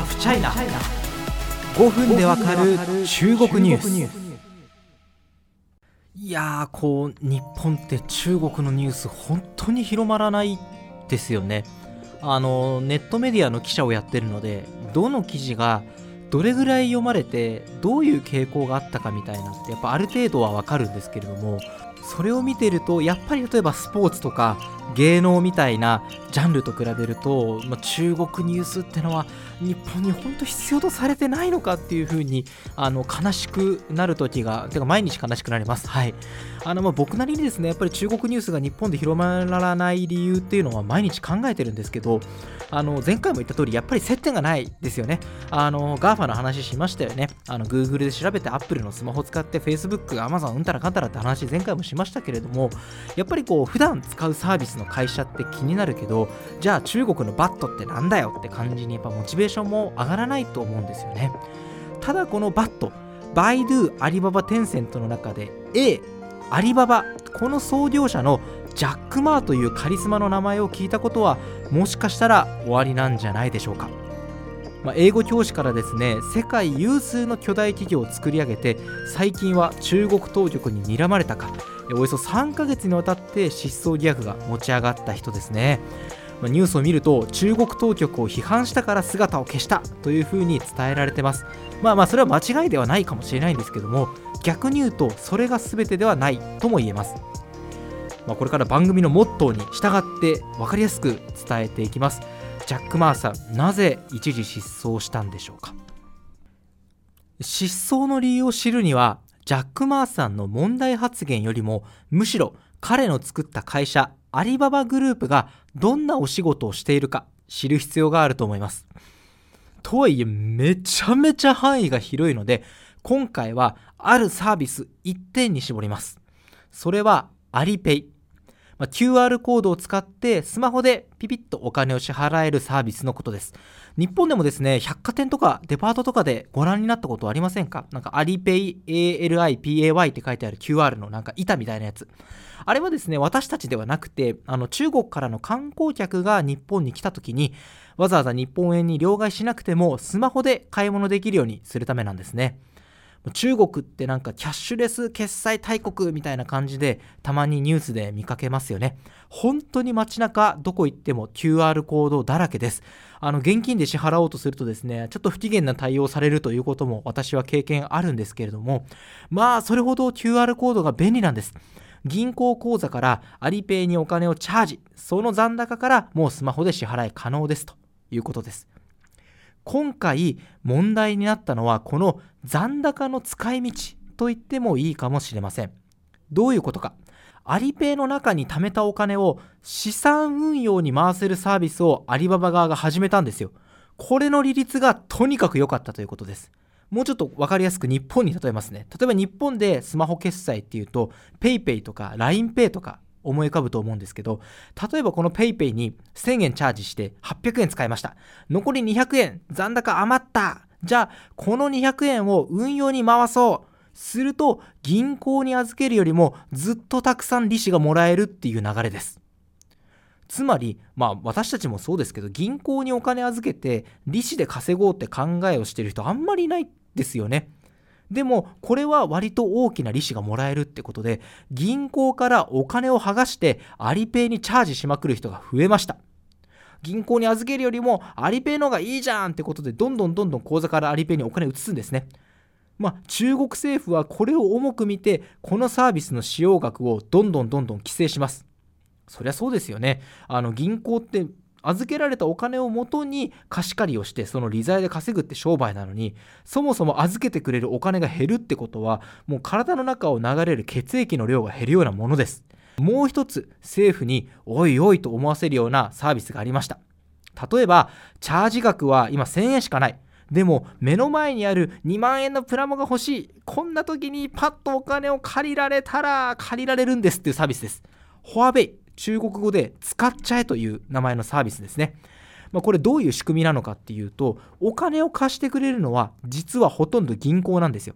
ハフチャイナ5分でわかる中国ニュース。いやーこう日本って中国のニュース本当に広まらないですよね。あのネットメディアの記者をやってるのでどの記事がどれぐらい読まれてどういう傾向があったかみたいなってやっぱある程度はわかるんですけれどもそれを見てるとやっぱり例えばスポーツとか芸能みたいなジャンルと比べると、まあ、中国ニュースってのは日本に本当必要とされてないのかっていう風にあの悲しくなる時がてか毎日悲しくなります。はい。あのまあ僕なりにですねやっぱり中国ニュースが日本で広まらない理由っていうのは毎日考えてるんですけどあの前回も言った通りやっぱり接点がないですよね。あの GAFA の話しましたよね。あの Google で調べて Apple のスマホ使って Facebook、Amazon うんたらかんたらって話前回もしましたましたけれどもやっぱりこう普段使うサービスの会社って気になるけどじゃあ中国のバットってなんだよって感じにやっぱモチベーションも上がらないと思うんですよね。ただこのバットバイドゥ、アリババ、テンセントの中で A、アリババ、この創業者のジャック・マーというカリスマの名前を聞いたことはもしかしたら終わりなんじゃないでしょうか、まあ、英語教師からですね世界有数の巨大企業を作り上げて最近は中国当局に睨まれたか。およそ3ヶ月にわたって失踪疑惑が持ち上がった人ですね。ニュースを見ると中国当局を批判したから姿を消したというふうに伝えられてます。まあまあそれは間違いではないかもしれないんですけども逆に言うとそれが全てではないとも言えます。まあ、これから番組のモットーに従って分かりやすく伝えていきます。ジャック・マーさんなぜ一時失踪したんでしょうか？失踪の理由を知るにはジャック・マーさんの問題発言よりもむしろ彼の作った会社アリババグループがどんなお仕事をしているか知る必要があると思います。とはいえめちゃめちゃ範囲が広いので今回はあるサービス1点に絞ります。それはアリペイ。まあ、QR コードを使ってスマホでピピッとお金を支払えるサービスのことです。日本でもですね、百貨店とかデパートとかでご覧になったことありませんか？なんかアリペイ ALIPAY って書いてある QR のなんか板みたいなやつ。あれはですね、私たちではなくて、あの中国からの観光客が日本に来た時に、わざわざ日本円に両替しなくてもスマホで買い物できるようにするためなんですね。中国ってなんかキャッシュレス決済大国みたいな感じでたまにニュースで見かけますよね。本当に街中どこ行っても QR コードだらけです。あの現金で支払おうとするとですね、ちょっと不機嫌な対応されるということも私は経験あるんですけれども、まあそれほど QR コードが便利なんです。銀行口座からアリペイにお金をチャージ、その残高からもうスマホで支払い可能ですということです。今回問題になったのはこの残高の使い道と言ってもいいかもしれません。どういうことか。アリペイの中に貯めたお金を資産運用に回せるサービスをアリババ側が始めたんですよ。これの利率がとにかく良かったということです。もうちょっと分かりやすく日本に例えますね。例えば日本でスマホ決済っていうと PayPay とか LINEPay とか思い浮かぶと思うんですけど、例えばこの PayPay に1000円チャージして800円使いました。残り200円、残高余った。じゃあ、この200円を運用に回そう。すると、銀行に預けるよりもずっとたくさん利子がもらえるっていう流れです。つまり、まあ私たちもそうですけど、銀行にお金預けて利子で稼ごうって考えをしてる人あんまりいないですよね。でもこれは割と大きな利子がもらえるってことで銀行からお金を剥がしてアリペイにチャージしまくる人が増えました。銀行に預けるよりもアリペイの方がいいじゃんってことでどんどんどんどん口座からアリペイにお金移すんですね。まあ、中国政府はこれを重く見てこのサービスの使用額をどんどんどんどん規制します。そりゃそうですよね。あの銀行って預けられたお金をもとに貸し借りをしてその利材で稼ぐって商売なのにそもそも預けてくれるお金が減るってことはもう体の中を流れる血液の量が減るようなものです。もう一つ政府においおいと思わせるようなサービスがありました。例えばチャージ額は今1000円しかない。でも目の前にある2万円のプラモが欲しい。こんな時にパッとお金を借りられたら借りられるんですっていうサービスです。フォアベイ。中国語で使っちゃえという名前のサービスですね。まあ、これどういう仕組みなのかっていうと、お金を貸してくれるのは実はほとんど銀行なんですよ。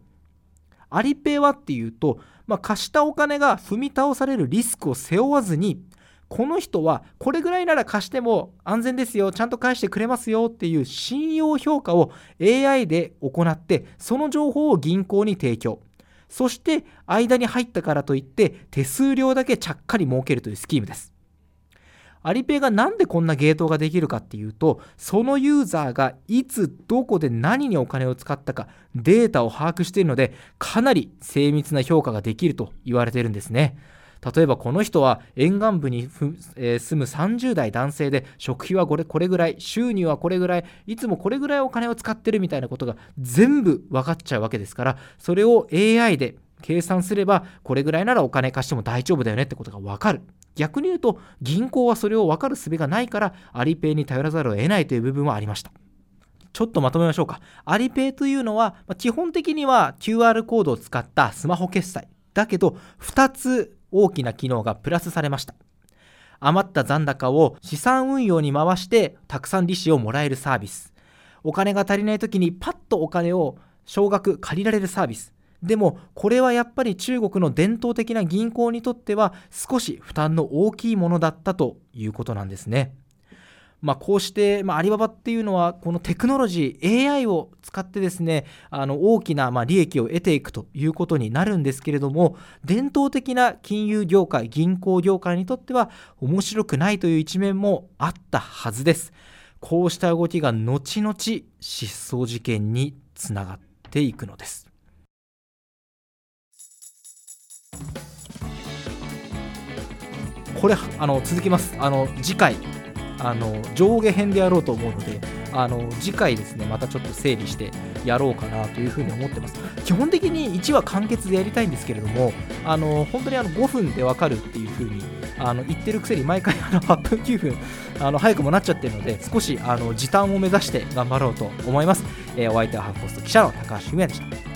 アリペイはっていうと、まあ、貸したお金が踏み倒されるリスクを背負わずに、この人はこれぐらいなら貸しても安全ですよちゃんと返してくれますよっていう信用評価を AI で行ってその情報を銀行に提供そして間に入ったからといって手数料だけちゃっかり儲けるというスキームです。アリペイがなんでこんなゲートができるかっていうとそのユーザーがいつどこで何にお金を使ったかデータを把握しているのでかなり精密な評価ができると言われているんですね。例えばこの人は沿岸部に、えー、住む30代男性で食費はこれこれぐらい収入はこれぐらいいつもこれぐらいお金を使ってるみたいなことが全部分かっちゃうわけですからそれを AI で計算すればこれぐらいならお金貸しても大丈夫だよねってことが分かる。逆に言うと銀行はそれを分かる術がないからアリペイに頼らざるを得ないという部分はありました。ちょっとまとめましょうか。アリペイというのは基本的には QR コードを使ったスマホ決済。だけど2つ大きな機能がプラスされました。余った残高を資産運用に回してたくさん利子をもらえるサービス。お金が足りない時にパッとお金を少額借りられるサービス。でもこれはやっぱり中国の伝統的な銀行にとっては少し負担の大きいものだったということなんですね。まあ、こうして、まあ、アリババっていうのはこのテクノロジー AI を使ってですねあの大きなま利益を得ていくということになるんですけれども伝統的な金融業界銀行業界にとっては面白くないという一面もあったはずです。こうした動きが後々失踪事件につながっていくのです。これあの続きます。あの次回。あの上下編でやろうと思うのであの次回ですねまたちょっと整理してやろうかなというふうに思ってます。基本的に1話完結でやりたいんですけれどもあの本当にあの5分でわかるっていうふうにあの言ってるくせに毎回あの8分9分あの早くもなっちゃってるので少しあの時短を目指して頑張ろうと思います、えー、お相手はハーフポスト記者の高橋文也でした。